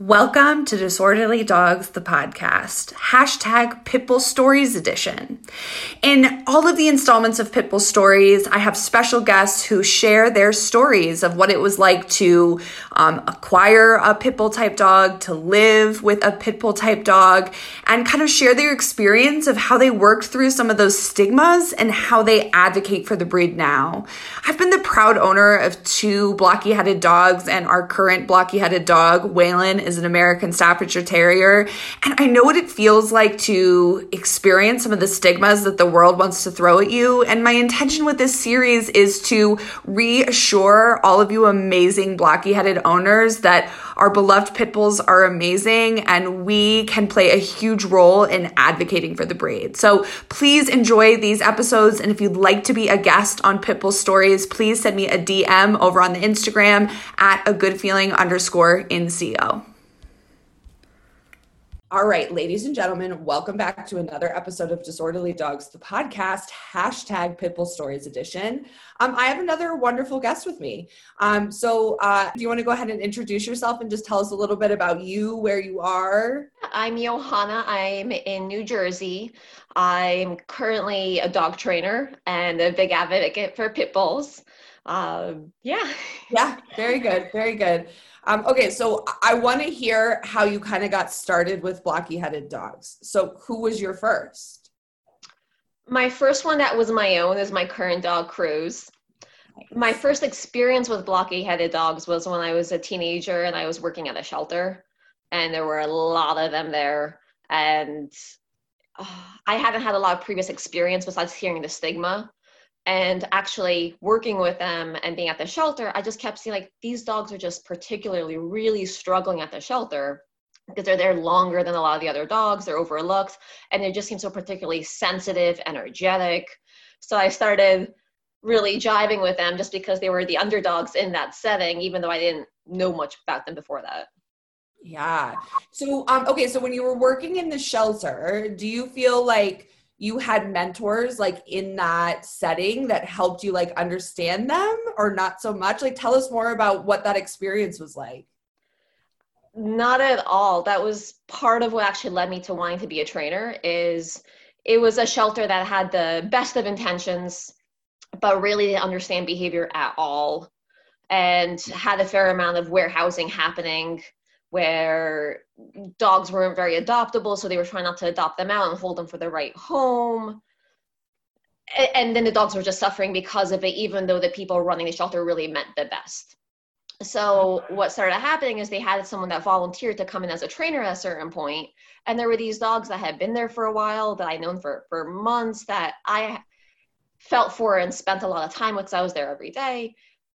Welcome to Disorderly Dogs, the podcast, hashtag Pitbull Stories Edition. In all of the installments of Pitbull Stories, I have special guests who share their stories of what it was like to um, acquire a Pitbull type dog, to live with a Pitbull type dog, and kind of share their experience of how they worked through some of those stigmas and how they advocate for the breed now. I've been the proud owner of two blocky headed dogs, and our current blocky headed dog, Waylon, is an American Staffordshire Terrier. And I know what it feels like to experience some of the stigmas that the world wants to throw at you. And my intention with this series is to reassure all of you amazing blocky headed owners that our beloved pit bulls are amazing and we can play a huge role in advocating for the breed. So please enjoy these episodes. And if you'd like to be a guest on Pitbull Stories, please send me a DM over on the Instagram at a good feeling underscore NCO. All right, ladies and gentlemen, welcome back to another episode of Disorderly Dogs, the podcast, hashtag Pitbull Stories Edition. Um, I have another wonderful guest with me. Um, so, uh, do you want to go ahead and introduce yourself and just tell us a little bit about you, where you are? I'm Johanna. I'm in New Jersey. I'm currently a dog trainer and a big advocate for pit bulls. Um, yeah. Yeah, very good. Very good. Um, okay, so I want to hear how you kind of got started with blocky headed dogs. So, who was your first? My first one that was my own is my current dog, Cruz. My first experience with blocky headed dogs was when I was a teenager and I was working at a shelter, and there were a lot of them there. And uh, I hadn't had a lot of previous experience besides hearing the stigma and actually working with them and being at the shelter, I just kept seeing like these dogs are just particularly really struggling at the shelter because they're there longer than a lot of the other dogs. They're overlooked and they just seem so particularly sensitive, energetic. So I started really jiving with them just because they were the underdogs in that setting, even though I didn't know much about them before that. Yeah. So, um, okay. So when you were working in the shelter, do you feel like you had mentors like in that setting that helped you like understand them or not so much? Like tell us more about what that experience was like. Not at all. That was part of what actually led me to wanting to be a trainer is it was a shelter that had the best of intentions but really didn't understand behavior at all and had a fair amount of warehousing happening where dogs weren't very adoptable, so they were trying not to adopt them out and hold them for the right home. And then the dogs were just suffering because of it, even though the people running the shelter really meant the best. So what started happening is they had someone that volunteered to come in as a trainer at a certain point, and there were these dogs that had been there for a while that I'd known for for months that I felt for and spent a lot of time with because I was there every day.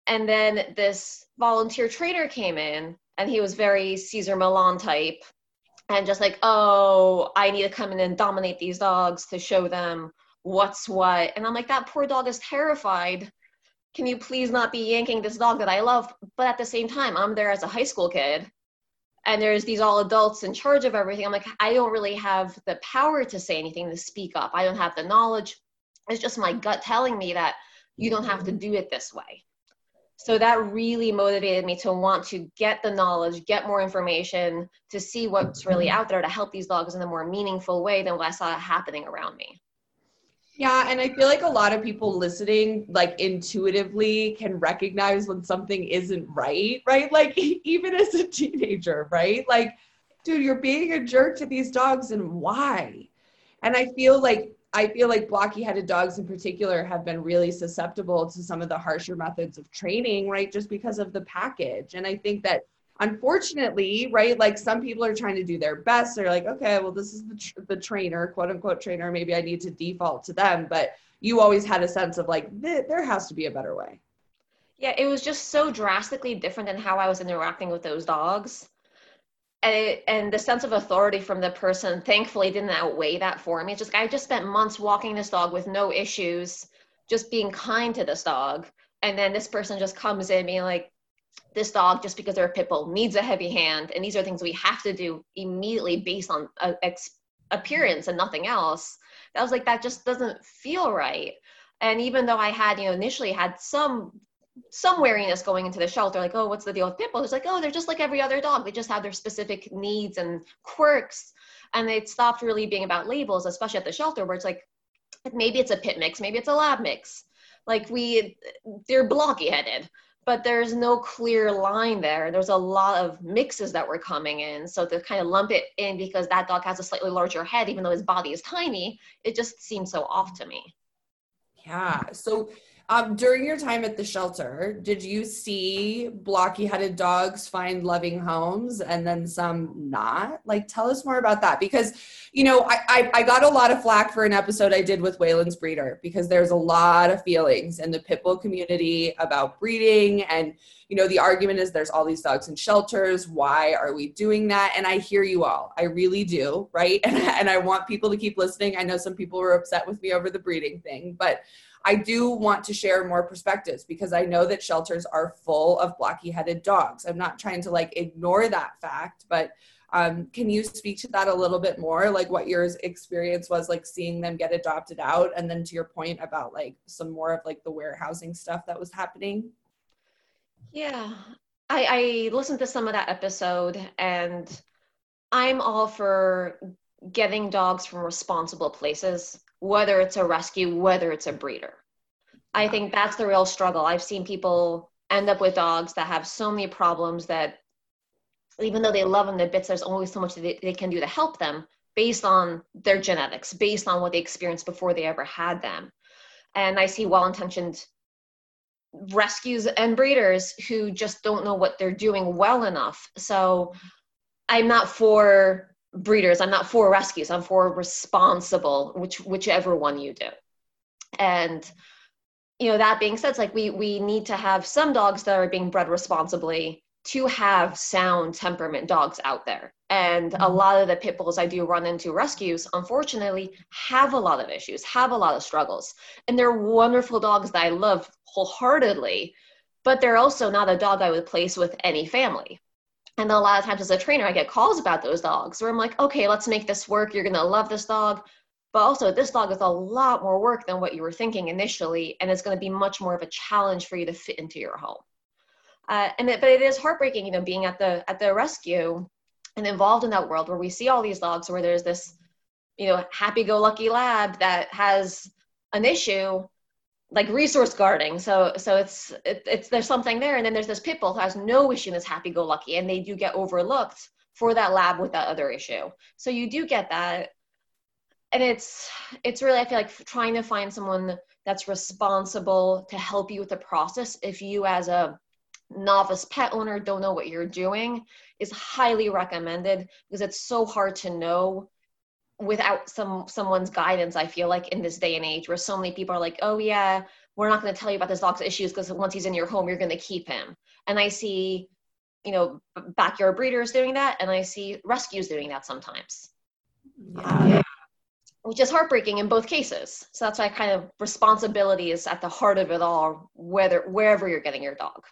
And then this volunteer trainer came in and he was very Cesar Millan type and just like, oh, I need to come in and dominate these dogs to show them what's what. And I'm like, that poor dog is terrified. Can you please not be yanking this dog that I love? But at the same time, I'm there as a high school kid and there's these all adults in charge of everything. I'm like, I don't really have the power to say anything, to speak up. I don't have the knowledge. It's just my gut telling me that you don't have to do it this way so that really motivated me to want to get the knowledge get more information to see what's really mm-hmm. out there to help these dogs in a more meaningful way than what i saw happening around me. Yeah and i feel like a lot of people listening like intuitively can recognize when something isn't right right? Like even as a teenager right? Like dude you're being a jerk to these dogs and why? And i feel like I feel like blocky headed dogs in particular have been really susceptible to some of the harsher methods of training, right? Just because of the package. And I think that unfortunately, right, like some people are trying to do their best. They're like, okay, well, this is the, tr- the trainer, quote unquote trainer. Maybe I need to default to them. But you always had a sense of like, there has to be a better way. Yeah, it was just so drastically different than how I was interacting with those dogs and, it, and the sense of authority from the person thankfully didn't outweigh that for me. It's just i just spent months walking this dog with no issues just being kind to this dog. And then this person just comes in being like this dog just because they're a pit bull needs a heavy hand. And these are things we have to do immediately based on uh, ex- appearance and nothing else. That was like that just doesn't feel right. And even though i had you know initially had some some wariness going into the shelter, like, oh, what's the deal with pit bulls? It's like, oh, they're just like every other dog. They just have their specific needs and quirks. And it stopped really being about labels, especially at the shelter, where it's like, maybe it's a pit mix, maybe it's a lab mix. Like we, they're blocky headed, but there's no clear line there. There's a lot of mixes that were coming in. So to kind of lump it in because that dog has a slightly larger head, even though his body is tiny, it just seems so off to me. Yeah. So um, during your time at the shelter, did you see blocky headed dogs find loving homes and then some not? Like, tell us more about that because, you know, I, I, I got a lot of flack for an episode I did with Waylon's breeder because there's a lot of feelings in the pit bull community about breeding. And, you know, the argument is there's all these dogs in shelters. Why are we doing that? And I hear you all. I really do. Right. And, and I want people to keep listening. I know some people were upset with me over the breeding thing, but I do want to share more perspectives because I know that shelters are full of blocky headed dogs. I'm not trying to like ignore that fact, but um, can you speak to that a little bit more? Like what your experience was like seeing them get adopted out, and then to your point about like some more of like the warehousing stuff that was happening. Yeah, I, I listened to some of that episode, and I'm all for getting dogs from responsible places whether it's a rescue, whether it's a breeder. I think that's the real struggle. I've seen people end up with dogs that have so many problems that even though they love them to bits, there's only so much they, they can do to help them based on their genetics, based on what they experienced before they ever had them. And I see well intentioned rescues and breeders who just don't know what they're doing well enough. So I'm not for breeders. I'm not for rescues. I'm for responsible which whichever one you do. And you know that being said it's like we we need to have some dogs that are being bred responsibly to have sound temperament dogs out there. And a mm-hmm. lot of the pit bulls i do run into rescues unfortunately have a lot of issues have a lot of struggles. And they're wonderful dogs that i love wholeheartedly but they're also not a dog i would place with any family and then a lot of times as a trainer, I get calls about those dogs where I'm like, okay, let's make this work. You're going to love this dog. But also, this dog is a lot more work than what you were thinking initially. And it's going to be much more of a challenge for you to fit into your home. Uh, and it, but it is heartbreaking, you know, being at the at the rescue and involved in that world where we see all these dogs where there's this, you know, happy-go-lucky lab that has an issue like resource guarding. So so it's it, it's there's something there, and then there's this pit bull who has no issue in this happy-go-lucky, and they do get overlooked for that lab with that other issue. So you do get that, and it's it's really I feel like trying to find someone that's responsible to help you with the process. If you as a novice pet owner don't know what you're doing, is highly recommended because it's so hard to know without some someone's guidance i feel like in this day and age where so many people are like oh yeah we're not going to tell you about this dog's issues because once he's in your home you're going to keep him. And i see you know backyard breeders doing that and i see rescues doing that sometimes. Yeah. um, which is heartbreaking in both cases. So that's why kind of responsibility is at the heart of it all whether wherever you're getting your dog.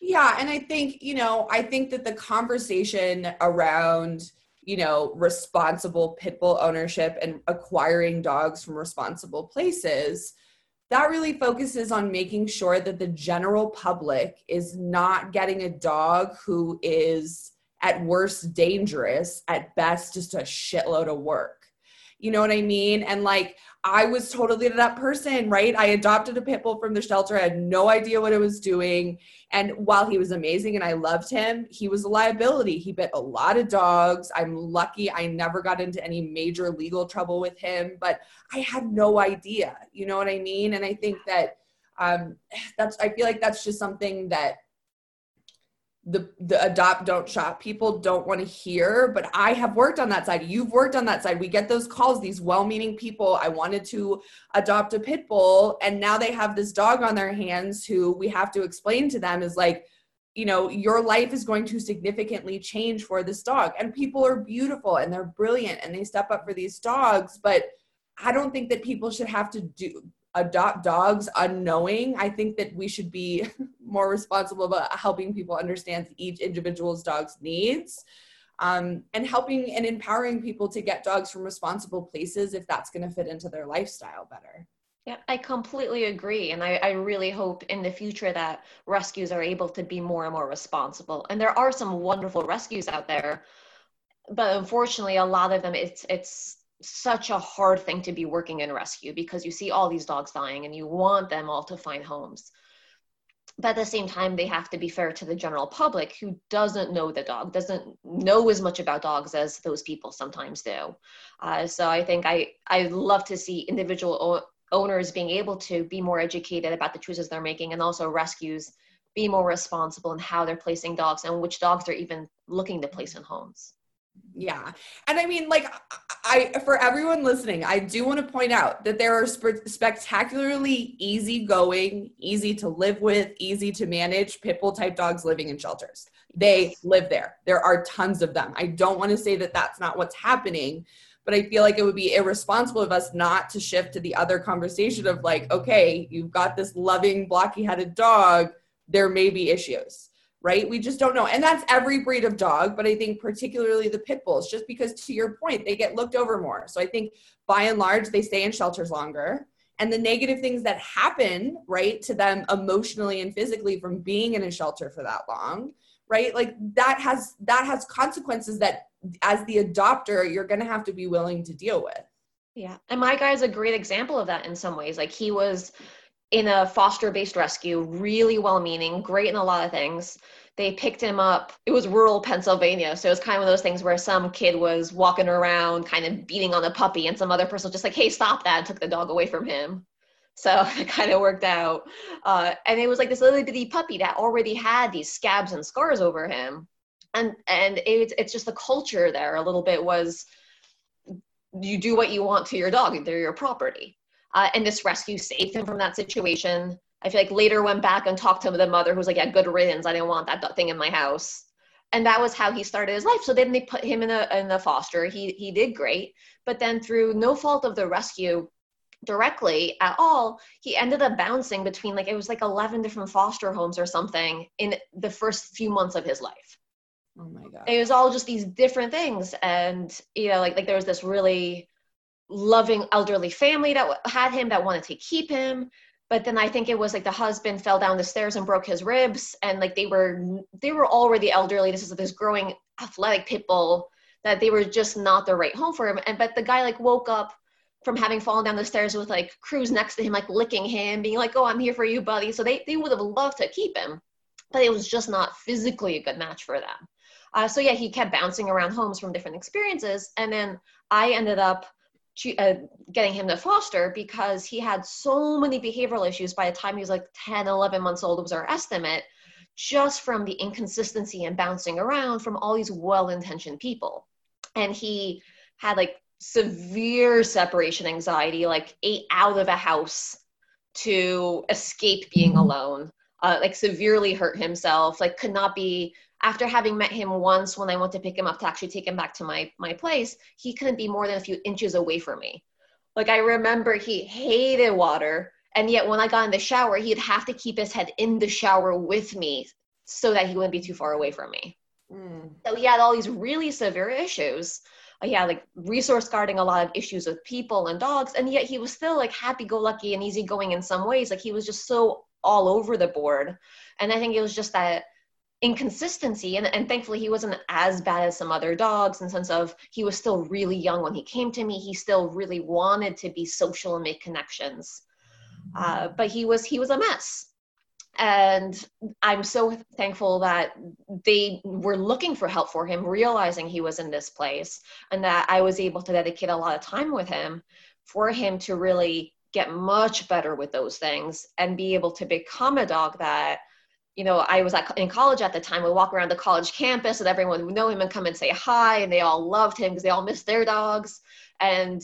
Yeah and i think you know i think that the conversation around you know, responsible pit bull ownership and acquiring dogs from responsible places, that really focuses on making sure that the general public is not getting a dog who is at worst dangerous, at best just a shitload of work. You know what I mean? And like, I was totally that person, right? I adopted a pit bull from the shelter. I had no idea what it was doing. And while he was amazing and I loved him, he was a liability. He bit a lot of dogs. I'm lucky I never got into any major legal trouble with him, but I had no idea. You know what I mean? And I think that um, that's, I feel like that's just something that the the adopt don't shop people don't want to hear but i have worked on that side. You've worked on that side. We get those calls these well-meaning people. I wanted to adopt a pit bull and now they have this dog on their hands who we have to explain to them is like you know your life is going to significantly change for this dog. And people are beautiful and they're brilliant and they step up for these dogs but i don't think that people should have to do adopt dogs unknowing. I think that we should be more responsible about helping people understand each individual's dog's needs um, and helping and empowering people to get dogs from responsible places if that's going to fit into their lifestyle better. Yeah, I completely agree. And I, I really hope in the future that rescues are able to be more and more responsible. And there are some wonderful rescues out there. But unfortunately, a lot of them, it's it's such a hard thing to be working in rescue because you see all these dogs dying and you want them all to find homes. But at the same time they have to be fair to the general public who doesn't know the dog doesn't know as much about dogs as those people sometimes do. Uh, so i think i i love to see individual o- owners being able to be more educated about the choices they're making and also rescues be more responsible in how they're placing dogs and which dogs they're even looking to place in homes yeah. And I mean, like, I, for everyone listening, I do want to point out that there are sp- spectacularly easygoing, easy to live with, easy to manage pit bull type dogs living in shelters. They live there. There are tons of them. I don't want to say that that's not what's happening, but I feel like it would be irresponsible of us not to shift to the other conversation of like, okay, you've got this loving, blocky headed dog. There may be issues right? We just don't know. And that's every breed of dog, but I think particularly the pit bulls, just because to your point, they get looked over more. So I think by and large, they stay in shelters longer. And the negative things that happen, right, to them emotionally and physically from being in a shelter for that long, right? Like that has that has consequences that as the adopter, you're gonna have to be willing to deal with. Yeah. And my guy is a great example of that in some ways. Like he was in a foster based rescue, really well meaning, great in a lot of things. They picked him up. It was rural Pennsylvania. So it was kind of one of those things where some kid was walking around, kind of beating on a puppy, and some other person just like, hey, stop that, and took the dog away from him. So it kind of worked out. Uh, and it was like this little bitty puppy that already had these scabs and scars over him. And and it's it's just the culture there a little bit was you do what you want to your dog, they're your property uh, and this rescue saved him from that situation. I feel like later went back and talked to the mother who was like, yeah, good riddance. I didn't want that thing in my house. And that was how he started his life. So then they put him in the in a foster. He, he did great. But then through no fault of the rescue directly at all, he ended up bouncing between like, it was like 11 different foster homes or something in the first few months of his life. Oh my God. It was all just these different things. And, you know, like, like there was this really loving elderly family that had him that wanted to keep him. But then i think it was like the husband fell down the stairs and broke his ribs and like they were they were already elderly. This is this growing athletic pit bull that they were just not the right home for him. And but the guy like woke up from having fallen down the stairs with like Cruz next to him like licking him being like oh i'm here for you buddy. So they, they would have loved to keep him but it was just not physically a good match for them. Uh, so yeah he kept bouncing around homes from different experiences and then i ended up uh, getting him to foster because he had so many behavioral issues by the time he was like 10 11 months old was our estimate just from the inconsistency and bouncing around from all these well-intentioned people. And he had like severe separation anxiety like ate out of a house to escape being alone uh, like severely hurt himself like could not be after having met him once when I went to pick him up to actually take him back to my my place, he couldn't be more than a few inches away from me. Like I remember he hated water, and yet when I got in the shower, he'd have to keep his head in the shower with me so that he wouldn't be too far away from me. Mm. So he had all these really severe issues. He had like resource guarding a lot of issues with people and dogs, and yet he was still like happy-go-lucky and easygoing in some ways. Like he was just so all over the board, and I think it was just that inconsistency and, and thankfully he wasn't as bad as some other dogs in the sense of he was still really young when he came to me. He still really wanted to be social and make connections. Uh, but he was he was a mess. And i'm so thankful that they were looking for help for him realizing he was in this place and that i was able to dedicate a lot of time with him for him to really get much better with those things and be able to become a dog that you know, I was at, in college at the time. We walk around the college campus and everyone would know him and come and say hi, and they all loved him because they all missed their dogs, and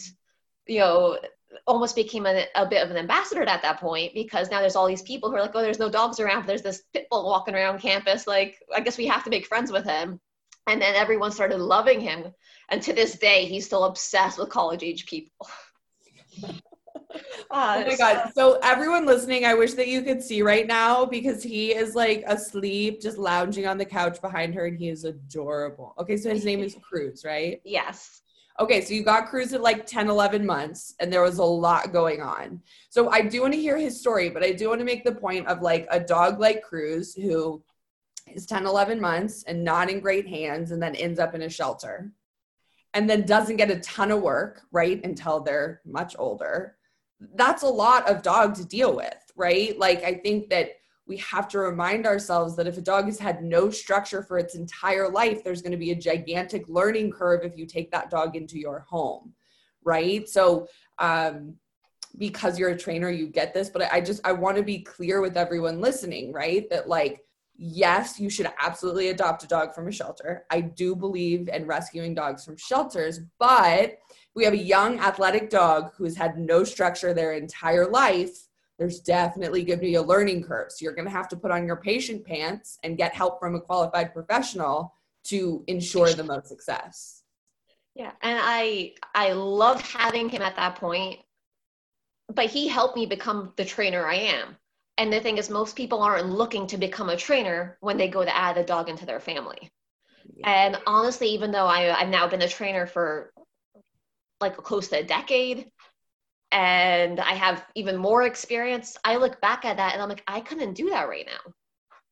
you know, almost became a, a, bit of an ambassador at that point because now there's all these people who are like, oh, there's no dogs around. There's this pit bull walking around campus. Like, I guess we have to make friends with him. And then everyone started loving him, and to this day, he's still obsessed with college age people. Uh, oh my god! So everyone listening, I wish that you could see right now because he is like asleep, just lounging on the couch behind her, and he is adorable. Okay, so his name is Cruz, right? Yes. Okay, so you got Cruz at like 10, 11 months, and there was a lot going on. So I do want to hear his story, but I do want to make the point of like a dog like Cruz who is 10, 11 months and not in great hands and then ends up in a shelter and then doesn't get a ton of work, right, until they're much older. That's a lot of dog to deal with, right? Like, I think that we have to remind ourselves that if a dog has had no structure for its entire life, there's going to be a gigantic learning curve if you take that dog into your home, right? So, um, because you're a trainer, you get this, but I just I want to be clear with everyone listening, right? That like yes, you should absolutely adopt a dog from a shelter. I do believe in rescuing dogs from shelters, but we have a young athletic dog who's had no structure their entire life there's definitely going to be a learning curve. So you're going to have to put on your patient pants and get help from a qualified professional to ensure the most success. Yeah, and I I loved having him at that point, but he helped me become the trainer I am. And the thing is, most people aren't looking to become a trainer when they go to add a dog into their family. Yeah. And honestly, even though I, I've now been a trainer for like close to a decade, and I have even more experience, I look back at that and I'm like, I couldn't do that right now.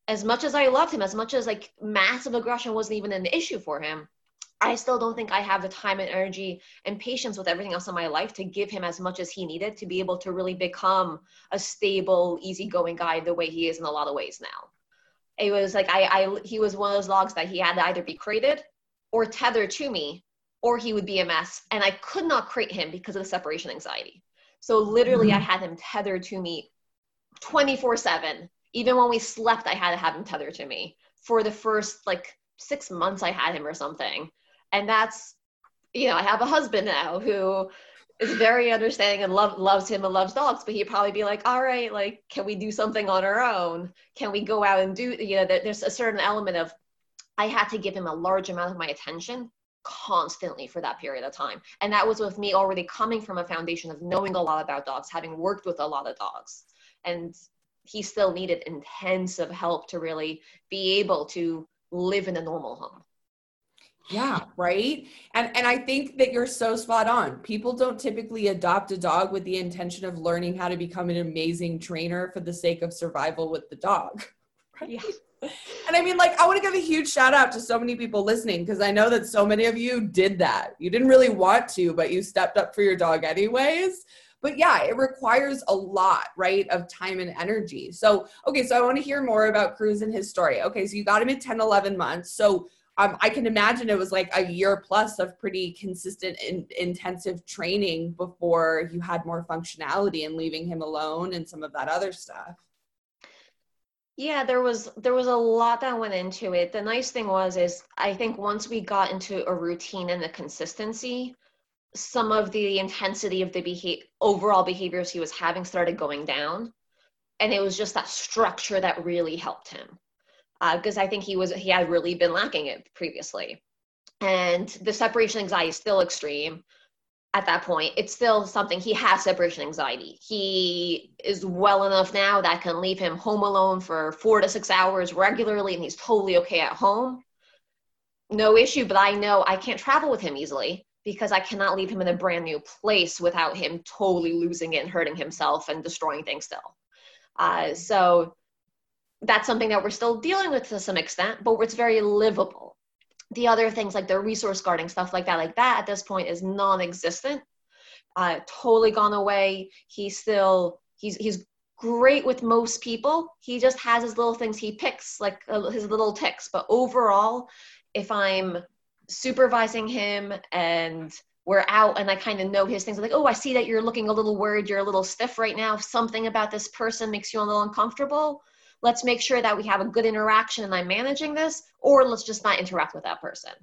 As much as I loved him, as much as like massive aggression wasn't even an issue for him, I still don't think I have the time and energy and patience with everything else in my life to give him as much as he needed to be able to really become a stable, easygoing guy the way he is in a lot of ways now. It was like I, I he was one of those logs that he had to either be crated or tethered to me, or he would be a mess. And I could not crate him because of the separation anxiety. So literally, mm-hmm. I had him tethered to me 24 7. Even when we slept, I had to have him tethered to me for the first like six months I had him or something. And that's, you know, I have a husband now who is very understanding and love, loves him and loves dogs, but he'd probably be like, all right, like, can we do something on our own? Can we go out and do, you know, there's a certain element of, I had to give him a large amount of my attention constantly for that period of time. And that was with me already coming from a foundation of knowing a lot about dogs, having worked with a lot of dogs. And he still needed intensive help to really be able to live in a normal home. Yeah, right. And and I think that you're so spot on. People don't typically adopt a dog with the intention of learning how to become an amazing trainer for the sake of survival with the dog. Right? Yeah and I mean, like, I want to give a huge shout out to so many people listening because I know that so many of you did that. You didn't really want to, but you stepped up for your dog anyways. But yeah, it requires a lot, right, of time and energy. So, okay, so I want to hear more about Cruz and his story. Okay, so you got him at 10, 11 months. So, um, I can imagine it was like a year plus of pretty consistent and intensive training before you had more functionality and leaving him alone and some of that other stuff. Yeah, there was there was a lot that went into it. The nice thing was is I think once we got into a routine and the consistency, some of the intensity of the behavior, overall behaviors he was having started going down, and it was just that structure that really helped him. Because uh, I think he was he had really been lacking it previously, and the separation anxiety is still extreme at that point, it's still something he has separation anxiety. He is well enough now that can leave him home alone for four to six hours regularly, and he's totally okay at home. No issue, but I know I can't travel with him easily because I cannot leave him in a brand new place without him totally losing it and hurting himself and destroying things still. Uh, so that's something that we're still dealing with to some extent, but it's very livable the other things like the resource guarding stuff like that like that at this point is non-existent. Uh, totally gone away. He's still he's he's great with most people. He just has his little things. He picks like uh, his little tics. But overall if i'm supervising him and we're out and i kind of know his things like oh i see that you're looking a little worried. You're a little stiff right now. Something about this person makes you a little uncomfortable let's make sure that we have a good interaction and I'm managing this, or let's just not interact with that person.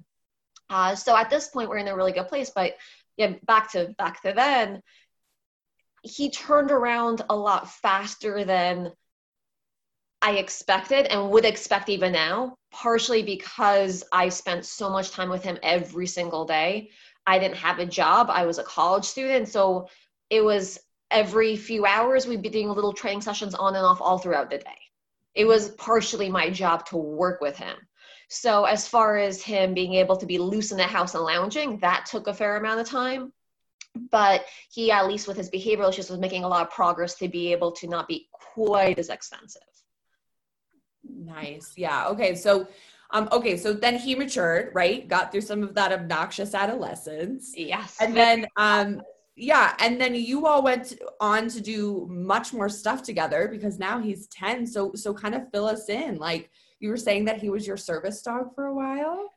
Uh, so at this point, we're in a really good place. But yeah, back to back to then, he turned around a lot faster than I expected and would expect even now, partially because I spent so much time with him every single day. I didn't have a job, I was a college student. So it was every few hours we'd be doing little training sessions on and off all throughout the day it was partially my job to work with him. So, as far as him being able to be loose in the house and lounging, that took a fair amount of time. But he, at least with his behavioral issues, was making a lot of progress to be able to not be quite as extensive. Nice. Yeah. Okay. So, um, okay. So then he matured, right? Got through some of that obnoxious adolescence. Yes. And then, um, yeah. And then you all went on to do much more stuff together because now he's 10. So, so kind of fill us in. Like you were saying that he was your service dog for a while.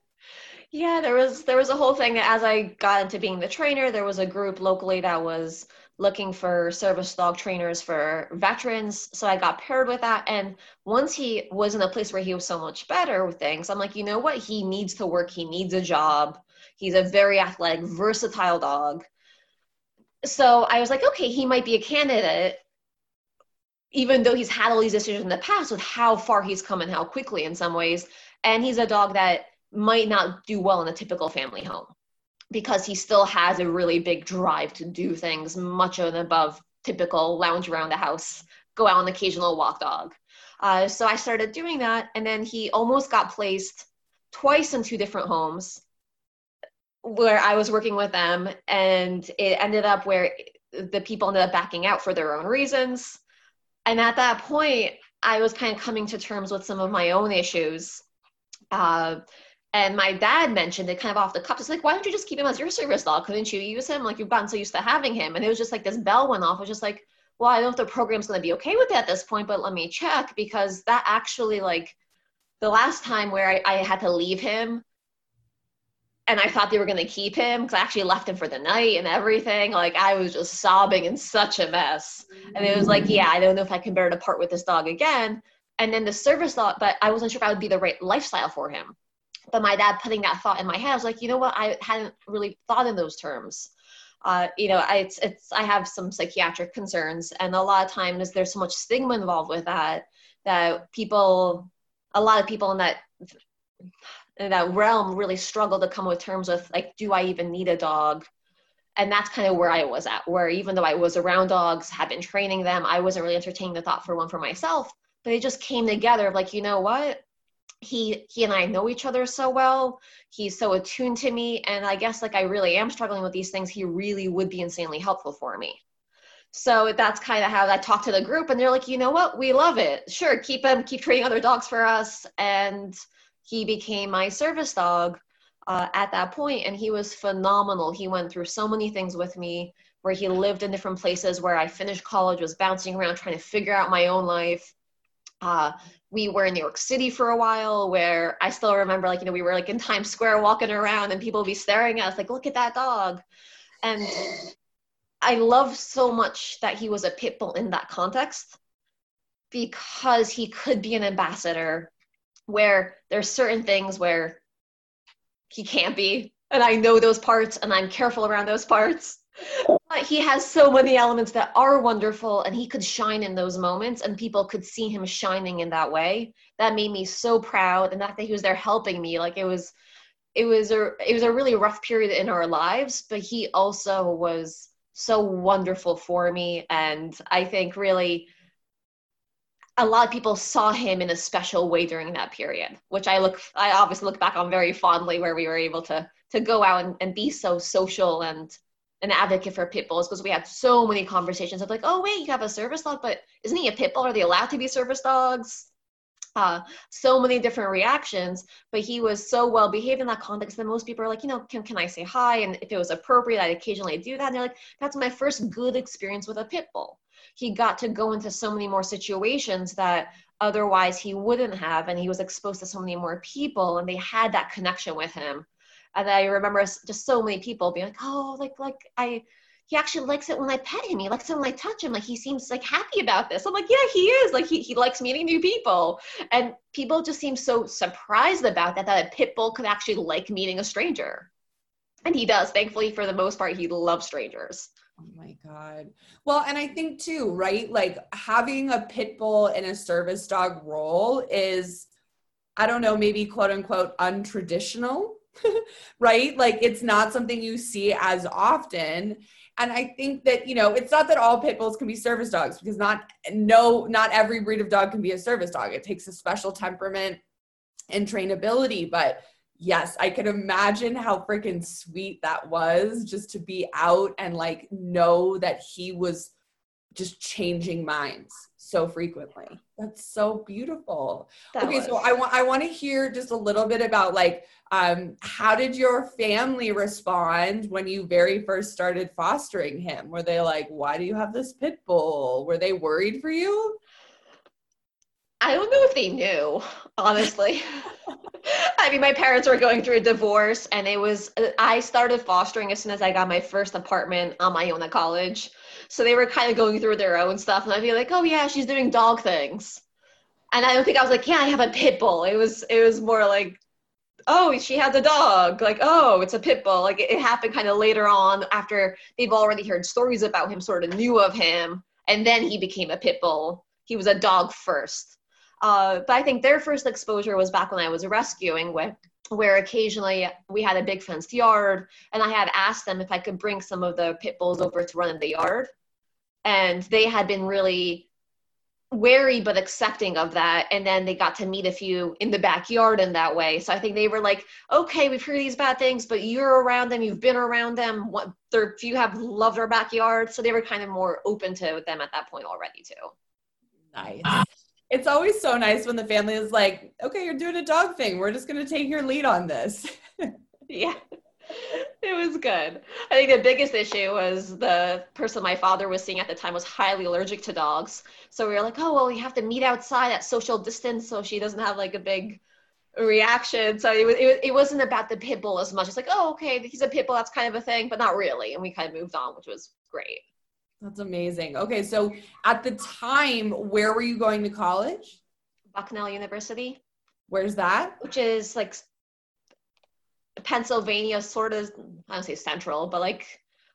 Yeah, there was there was a whole thing as I got into being the trainer, there was a group locally that was looking for service dog trainers for veterans. So I got paired with that. And once he was in a place where he was so much better with things, I'm like, you know what? He needs to work. He needs a job. He's a very athletic, versatile dog. So I was like, okay, he might be a candidate, even though he's had all these issues in the past with how far he's come and how quickly in some ways. And he's a dog that might not do well in a typical family home because he still has a really big drive to do things much above typical lounge around the house, go out on occasional walk dog. Uh, so I started doing that, and then he almost got placed twice in two different homes where I was working with them, and it ended up where the people ended up backing out for their own reasons. And at that point, I was kind of coming to terms with some of my own issues. Uh, and my dad mentioned it kind of off the cuff. It's like, why don't you just keep him as your service dog? Couldn't you use him? Like you've gotten so used to having him. And it was just like this bell went off. I was just like, well, I don't know if the program's going to be okay with it at this point, but let me check because that actually like the last time where I, I had to leave him and I thought they were going to keep him because I actually left him for the night and everything. Like I was just sobbing in such a mess. And it was like, yeah, I don't know if I can bear to part with this dog again. And then the service dog, but I wasn't sure if I would be the right lifestyle for him but my dad putting that thought in my head, I was like, you know what? I hadn't really thought in those terms. Uh, you know, I, it's, it's, I have some psychiatric concerns, and a lot of times there's so much stigma involved with that that people, a lot of people in that that realm really struggled to come with terms with like, do I even need a dog? And that's kind of where I was at, where even though I was around dogs, had been training them, I wasn't really entertaining the thought for one for myself. But it just came together of like, you know what? he he and I know each other so well. He's so attuned to me, and I guess like I really am struggling with these things. He really would be insanely helpful for me. So that's kind of how I talked to the group, and they're like, you know what, we love it. Sure, keep him, keep training other dogs for us, and he became my service dog uh, at that point, and he was phenomenal. He went through so many things with me, where he lived in different places, where I finished college, was bouncing around trying to figure out my own life. Uh, we were in New York City for a while where I still remember like, you know, we were like in Times Square walking around and people would be staring at us like, look at that dog. And I love so much that he was a pit bull in that context because he could be an ambassador where there's certain things where he can't be. And I know those parts and I'm careful around those parts but he has so many elements that are wonderful and he could shine in those moments and people could see him shining in that way that made me so proud and that he was there helping me like it was it was a it was a really rough period in our lives but he also was so wonderful for me and i think really a lot of people saw him in a special way during that period which i look i obviously look back on very fondly where we were able to to go out and, and be so social and an advocate for pit bulls because we had so many conversations of like, oh wait, you have a service dog, but isn't he a pit bull? Are they allowed to be service dogs? Uh, so many different reactions, but he was so well behaved in that context that most people are like, you know, can, can I say hi? And if it was appropriate, I'd occasionally do that. And they're like, that's my first good experience with a pit bull. He got to go into so many more situations that otherwise he wouldn't have. And he was exposed to so many more people and they had that connection with him and I remember just so many people being like, oh, like, like I, he actually likes it when I pet him. He likes it when I touch him. Like he seems like happy about this. I'm like, yeah, he is. Like he, he likes meeting new people. And people just seem so surprised about that, that a pit bull could actually like meeting a stranger. And he does. Thankfully, for the most part, he loves strangers. Oh my God. Well, and I think too, right? Like having a pit bull in a service dog role is, I don't know, maybe quote unquote untraditional right? Like it's not something you see as often. And I think that, you know, it's not that all pit bulls can be service dogs because not no not every breed of dog can be a service dog. It takes a special temperament and trainability. But yes, I can imagine how freaking sweet that was just to be out and like know that he was just changing minds so frequently. That's so beautiful. That okay, was. so I want I want to hear just a little bit about like um how did your family respond when you very first started fostering him? Were they like, "Why do you have this pit bull?" Were they worried for you? I don't know if they knew, honestly. I mean, my parents were going through a divorce, and it was, uh, I started fostering as soon as I got my first apartment on my own at college. So they were kind of going through their own stuff, and I'd be like, oh, yeah, she's doing dog things. And I don't think I was like, yeah, I have a pit bull. It was, it was more like, oh, she has a dog. Like, oh, it's a pit bull. Like, it, it happened kind of later on after they've already heard stories about him, sort of knew of him, and then he became a pit bull. He was a dog first uh, but I think their first exposure was back when I was rescuing with where occasionally we had a big fenced yard and I had asked them if I could bring some of the pit bulls over to run in the yard. And they had been really wary but accepting of that. And then they got to meet a few in the backyard in that way. So I think they were like, okay, we've heard these bad things, but you're around them, you've been around them. What few have loved our backyard. So they were kind of more open to them at that point already too. Nice it's always so nice when the family is like, okay, you're doing a dog thing. We're just going to take your lead on this. yeah. It was good. I think the biggest issue was the person my father was seeing at the time was highly allergic to dogs. So we were like, oh, well, you have to meet outside at social distance so she doesn't have like a big reaction. So it, was, it, it wasn't about the pit bull as much. It's like, oh, okay, he's a pit bull. That's kind of a thing, but not really. And we kind of moved on, which was great. That's amazing. Okay, so at the time, where were you going to college? Bucknell University. Where's that? Which is like Pennsylvania, sort of, I don't say central, but like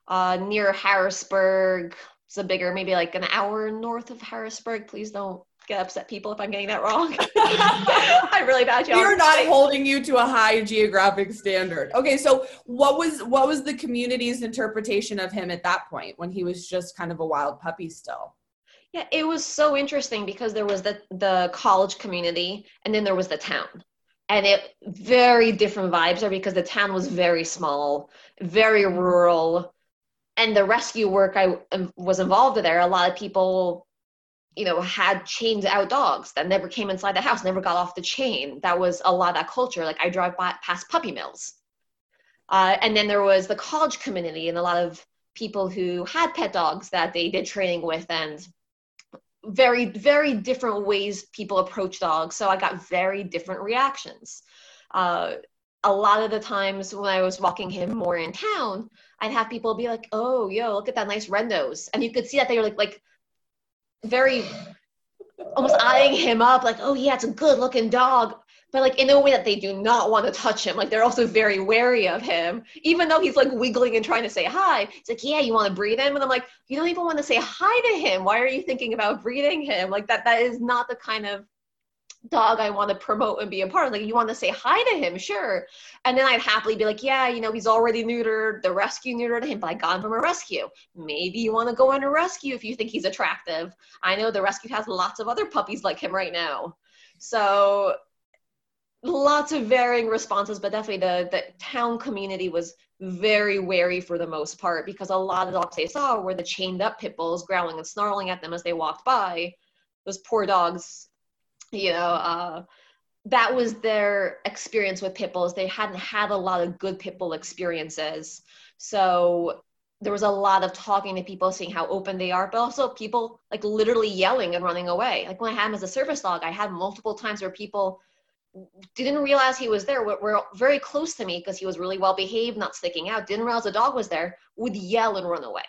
uh, near Harrisburg. It's a bigger, maybe like an hour north of Harrisburg. Please don't get upset people if I'm getting that wrong. I'm really bad job. We're not holding you to a high geographic standard. Okay, so what was what was the community's interpretation of him at that point when he was just kind of a wild puppy still? Yeah, it was so interesting because there was the the college community and then there was the town. And it very different vibes there because the town was very small, very rural, and the rescue work I um, was involved in there. A lot of people you know, had chained out dogs that never came inside the house, never got off the chain. That was a lot of that culture. Like I drive by, past puppy mills. Uh, and then there was the college community and a lot of people who had pet dogs that they did training with and very, very different ways people approach dogs. So I got very different reactions. Uh, a lot of the times when I was walking him more in town, I'd have people be like, "Oh, yo, look at that nice red nose," and you could see that they were like, like very almost eyeing him up, like, oh yeah, it's a good looking dog. But like in a way that they do not want to touch him. Like they're also very wary of him. Even though he's like wiggling and trying to say hi. It's like, yeah, you want to breathe him? And I'm like, you don't even want to say hi to him. Why are you thinking about breathing him? Like that that is not the kind of dog I want to promote and be a part of. Like, you want to say hi to him, sure. And then I'd happily be like, yeah, you know, he's already neutered. The rescue neutered him, but I got him from a rescue. Maybe you want to go on a rescue if you think he's attractive. I know the rescue has lots of other puppies like him right now. So lots of varying responses, but definitely the, the town community was very wary for the most part because a lot of dogs they saw were the chained up pit bulls growling and snarling at them as they walked by. Those poor dogs you know uh, that was their experience with pit bulls. They hadn't had a lot of good pit bull experiences. So there was a lot of talking to people seeing how open they are but also people like literally yelling and running away. Like when i had him as a service dog i had multiple times where people didn't realize he was there were, very close to me because he was really well behaved not sticking out didn't realize the dog was there would yell and run away.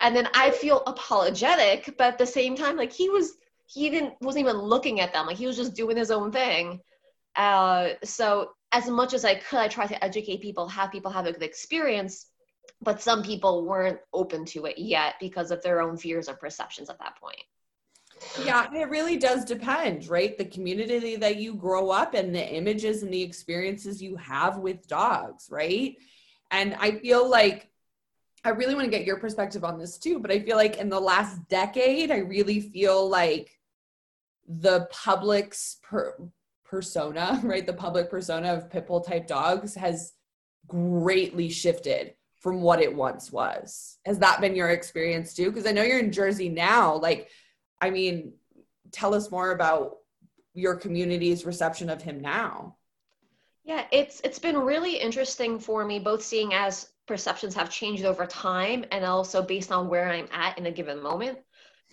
And then i feel apologetic but at the same time like he was he didn't wasn't even looking at them. Like he was just doing his own thing. Uh, so as much as i could i tried to educate people have people have a good experience but some people weren't open to it yet because of their own fears or perceptions at that point. Yeah it really does depend right? The community that you grow up in the images and the experiences you have with dogs right? And i feel like I really want to get your perspective on this too, but I feel like in the last decade, I really feel like the public's per- persona, right? The public persona of pit bull type dogs has greatly shifted from what it once was. Has that been your experience too? Because I know you're in Jersey now. Like, I mean, tell us more about your community's reception of him now. Yeah, it's it's been really interesting for me both seeing as perceptions have changed over time and also based on where I'm at in a given moment.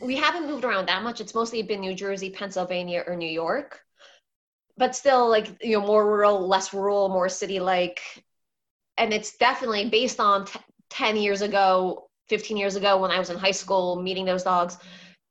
We haven't moved around that much. It's mostly been New Jersey, Pennsylvania, or New York. But still like, you know, more rural, less rural, more city like and it's definitely based on t- 10 years ago 15 years ago when i was in high school meeting those dogs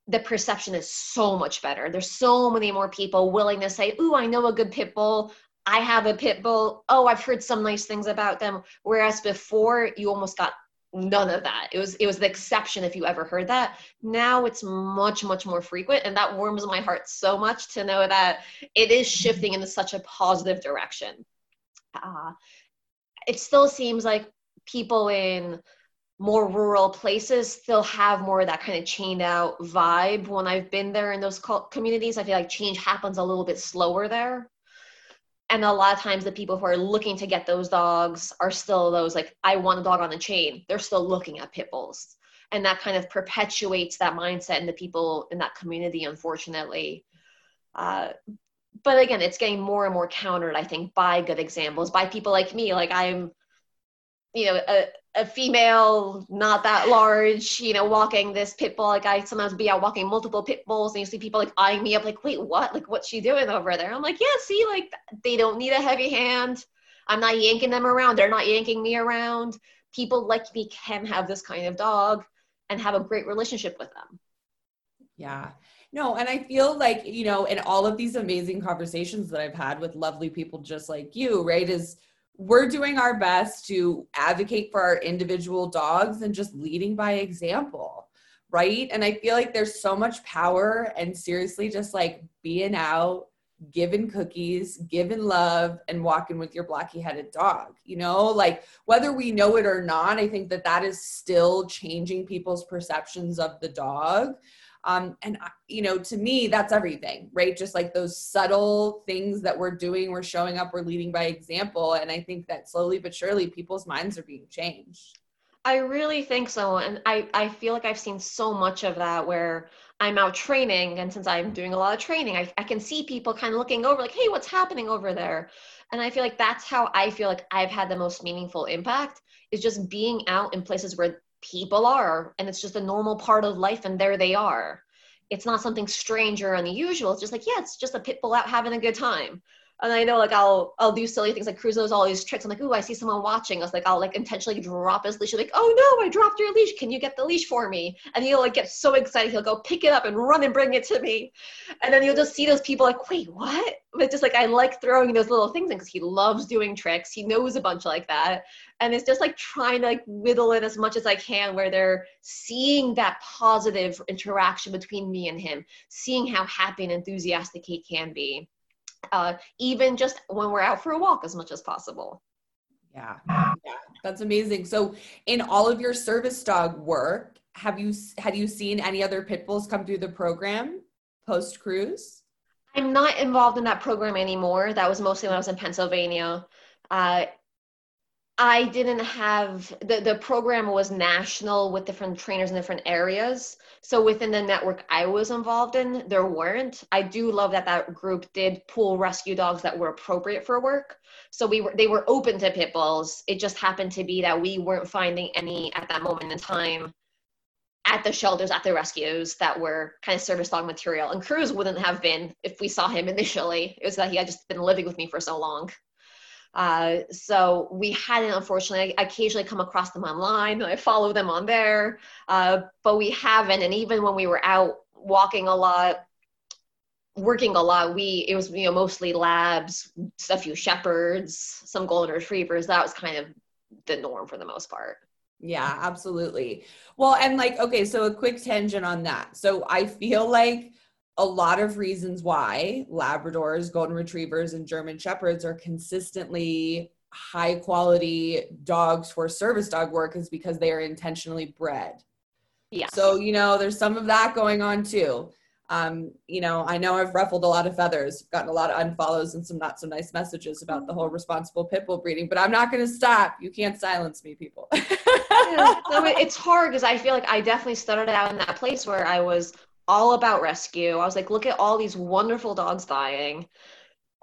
the perception is so much better there's so many more people willing to say ooh i know a good pit bull i have a pit bull. Oh i've heard some nice things about them. Whereas before you almost got none of that. It was it was the exception if you ever heard that. Now it's much much more frequent and that warms my heart so much to know that it is shifting into such a positive direction. Uh, it still seems like people in more rural places still have more of that kind of chained out vibe. When i've been there in those communities i feel like change happens a little bit slower there and a lot of times the people who are looking to get those dogs are still those like i want a dog on a chain. They're still looking at pit bulls. And that kind of perpetuates that mindset in the people in that community unfortunately. Uh, but again, it's getting more and more countered, I think, by good examples, by people like me. Like I'm, you know, a, a female, not that large, you know, walking this pit bull. Like I sometimes be out walking multiple pit bulls and you see people like eyeing me up, like, wait, what? Like, what's she doing over there? I'm like, yeah, see, like they don't need a heavy hand. I'm not yanking them around. They're not yanking me around. People like me can have this kind of dog and have a great relationship with them. Yeah. No, and I feel like, you know, in all of these amazing conversations that I've had with lovely people just like you, right, is we're doing our best to advocate for our individual dogs and just leading by example, right? And I feel like there's so much power and seriously just like being out, giving cookies, giving love, and walking with your blocky headed dog. You know, like whether we know it or not, I think that that is still changing people's perceptions of the dog. Um, and you know, to me, that's everything, right? Just like those subtle things that we're doing, we're showing up, we're leading by example. And I think that slowly but surely people's minds are being changed. I really think so. And I, I feel like I've seen so much of that where I'm out training. And since I'm doing a lot of training, I, I can see people kind of looking over, like, hey, what's happening over there? And I feel like that's how I feel like I've had the most meaningful impact is just being out in places where people are and it's just a normal part of life and there they are. It's not something strange or unusual. It's just like yeah it's just a pit bull out having a good time and I know like I'll I'll do silly things like Cruz knows all these tricks. I'm like, ooh, I see someone watching us. Like I'll like intentionally drop his leash. like, oh no, I dropped your leash. Can you get the leash for me? And he'll like get so excited, he'll go pick it up and run and bring it to me. And then you'll just see those people like, wait, what? But just like I like throwing those little things in because he loves doing tricks. He knows a bunch like that. And it's just like trying to like whittle in as much as I can where they're seeing that positive interaction between me and him, seeing how happy and enthusiastic he can be uh, even just when we're out for a walk as much as possible. Yeah, yeah, that's amazing. So, in all of your service dog work, have you had you seen any other pit bulls come through the program post Cruz? I'm not involved in that program anymore. That was mostly when I was in Pennsylvania. Uh, I didn't have the the program was national with different trainers in different areas. So within the network I was involved in, there weren't. I do love that that group did pull rescue dogs that were appropriate for work. So we were they were open to pit bulls. It just happened to be that we weren't finding any at that moment in time at the shelters, at the rescues that were kind of service dog material. And Cruz wouldn't have been if we saw him initially. It was that he had just been living with me for so long. Uh, so we hadn't, unfortunately, I occasionally come across them online. I follow them on there, uh, but we haven't. And even when we were out walking a lot, working a lot, we it was you know mostly labs, a few shepherds, some golden retrievers. That was kind of the norm for the most part. Yeah, absolutely. Well, and like, okay, so a quick tangent on that. So I feel like a lot of reasons why Labradors, Golden Retrievers, and German Shepherds are consistently high quality dogs for service dog work is because they are intentionally bred. Yeah. So, you know, there's some of that going on too. um, you know, I know I've ruffled a lot of feathers, gotten a lot of unfollows and some not so nice messages about the whole responsible pit bull breeding, but I'm not going to stop. You can't silence me, people. yeah. no, it's hard because I feel like I definitely started out in that place where I was all about rescue. I was like, look at all these wonderful dogs dying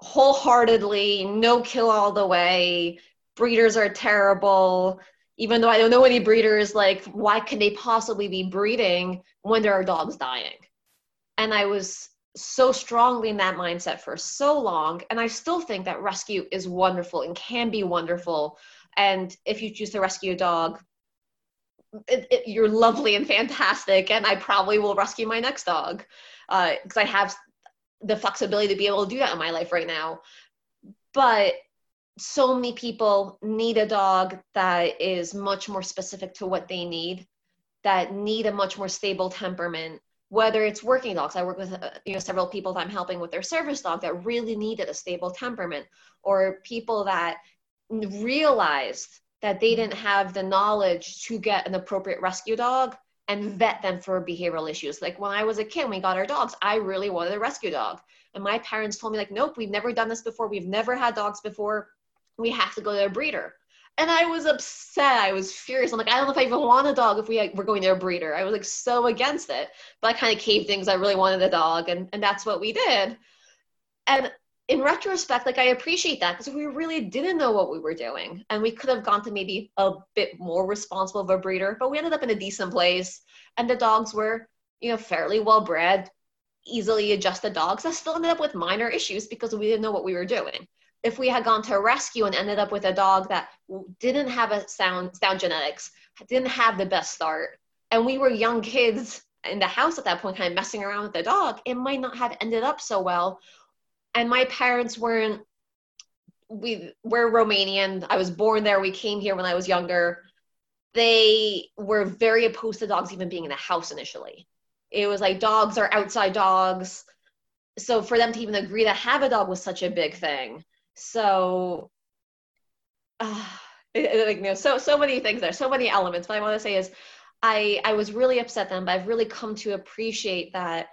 wholeheartedly, no kill all the way. Breeders are terrible. Even though I don't know any breeders, like, why can they possibly be breeding when there are dogs dying? And I was so strongly in that mindset for so long. And I still think that rescue is wonderful and can be wonderful. And if you choose to rescue a dog, it, it, you're lovely and fantastic. And I probably will rescue my next dog because uh, I have the flexibility to be able to do that in my life right now. But so many people need a dog that is much more specific to what they need, that need a much more stable temperament. Whether it's working dogs, I work with uh, you know several people that I'm helping with their service dog that really needed a stable temperament, or people that realized that they didn't have the knowledge to get an appropriate rescue dog and vet them for behavioral issues. Like when I was a kid, we got our dogs, I really wanted a rescue dog. And my parents told me, like, nope, we've never done this before. We've never had dogs before. We have to go to a breeder. And I was upset. I was furious. I'm like, I don't know if I even want a dog if we were going to a breeder. I was like so against it. But I kind of caved in I really wanted a dog. And, and that's what we did. And in retrospect, like I appreciate that because we really didn't know what we were doing. And we could have gone to maybe a bit more responsible of a breeder, but we ended up in a decent place. And the dogs were, you know, fairly well bred, easily adjusted dogs that still ended up with minor issues because we didn't know what we were doing. If we had gone to a rescue and ended up with a dog that didn't have a sound sound genetics, didn't have the best start, and we were young kids in the house at that point, kind of messing around with the dog, it might not have ended up so well and my parents weren't we we're Romanian. I was born there. We came here when I was younger. They were very opposed to dogs even being in the house initially. It was like dogs are outside dogs. So for them to even agree to have a dog was such a big thing. So uh, it, like you know, so so many things there, so many elements. What I want to say is I I was really upset then, but I've really come to appreciate that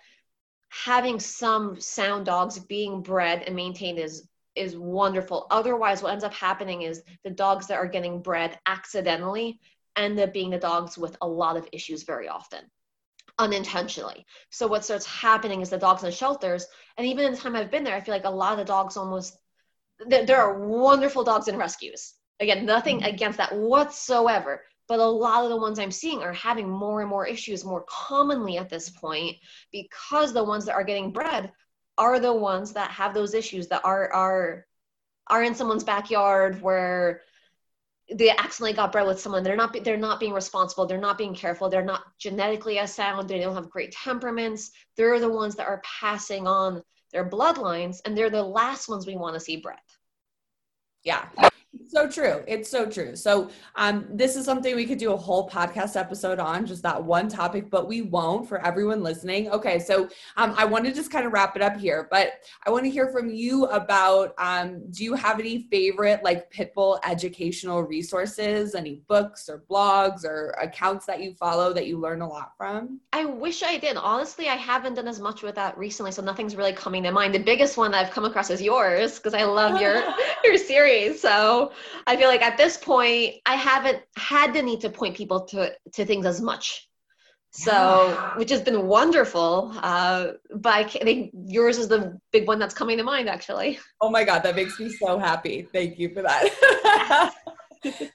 having some sound dogs being bred and maintained is is wonderful. Otherwise, what ends up happening is the dogs that are getting bred accidentally end up being the dogs with a lot of issues very often, unintentionally. So what starts happening is the dogs in the shelters, and even in the time I've been there, I feel like a lot of the dogs almost there, there are wonderful dogs in rescues. Again, nothing mm-hmm. against that whatsoever but a lot of the ones i'm seeing are having more and more issues more commonly at this point because the ones that are getting bred are the ones that have those issues that are are are in someone's backyard where they accidentally got bred with someone. They're not they're not being responsible. They're not being careful. They're not genetically as sound. They don't have great temperaments. They're the ones that are passing on their bloodlines and they're the last ones we want to see bred. Yeah so true. It's so true. So, um, this is something we could do a whole podcast episode on, just that one topic, but we won't for everyone listening. Okay, so um, I want to just kind of wrap it up here, but I want to hear from you about um, do you have any favorite like Pitbull educational resources, any books or blogs or accounts that you follow that you learn a lot from? I wish I did. Honestly, I haven't done as much with that recently, so nothing's really coming to mind. The biggest one that I've come across is yours because I love your your series. So I feel like at this point, I haven't had the need to point people to to things as much. So, yeah. which has been wonderful. Uh, but I, think yours is the big one that's coming to mind, actually. Oh my God, that makes me so happy. Thank you for that.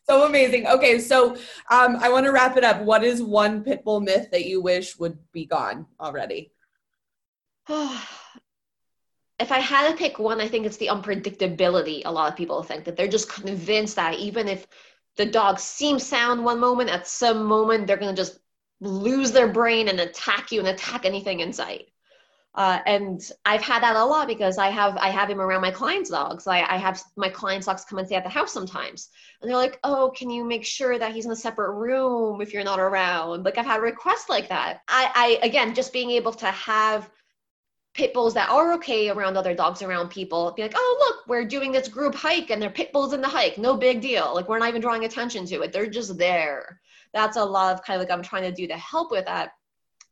so amazing. Okay, so um, I want to wrap it up. What is one pit bull myth that you wish would be gone already? If I had to pick one, I think it's the unpredictability. A lot of people think that they're just convinced that even if the dog seems sound one moment, at some moment they're going to just lose their brain and attack you and attack anything in sight. Uh, and I've had that a lot because I have I have him around my clients' dogs. I, I have my clients' dogs come and stay at the house sometimes, and they're like, "Oh, can you make sure that he's in a separate room if you're not around?" Like I've had requests like that. I, I again just being able to have pit bulls that are okay around other dogs around people be like oh look we're doing this group hike and they're pit bulls in the hike no big deal like we're not even drawing attention to it they're just there that's a lot of kind of like i'm trying to do to help with that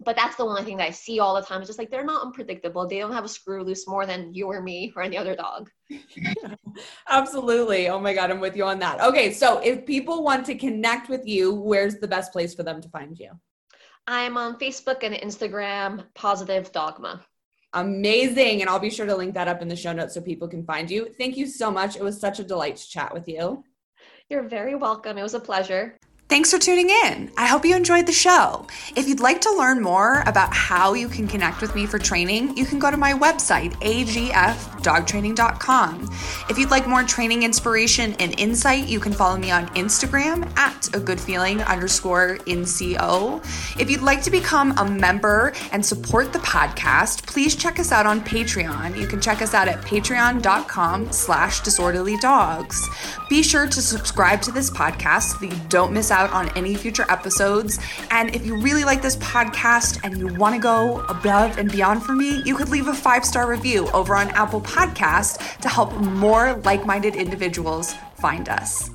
but that's the one thing that I see all the time. It's just like they're not unpredictable. They don't have a screw loose more than you or me or any other dog. Absolutely. Oh my God, I'm with you on that. Okay, so if people want to connect with you, where's the best place for them to find you? I'm on Facebook and Instagram, Positive Dogma. Amazing. And I'll be sure to link that up in the show notes so people can find you. Thank you so much. It was such a delight to chat with you. You're very welcome. It was a pleasure. Thanks for tuning in. I hope you enjoyed the show. If you'd like to learn more about how you can connect with me for training, you can go to my website, agfdogtraining.com. If you'd like more training inspiration and insight, you can follow me on Instagram at a good feeling underscore NCO. If you'd like to become a member and support the podcast, please check us out on Patreon. You can check us out at patreon.com slash disorderly dogs. Be sure to subscribe to this podcast so that you don't miss out out on any future episodes. And if you really like this podcast and you want to go above and beyond for me, you could leave a five star review over on Apple Podcast to help more like minded individuals find us.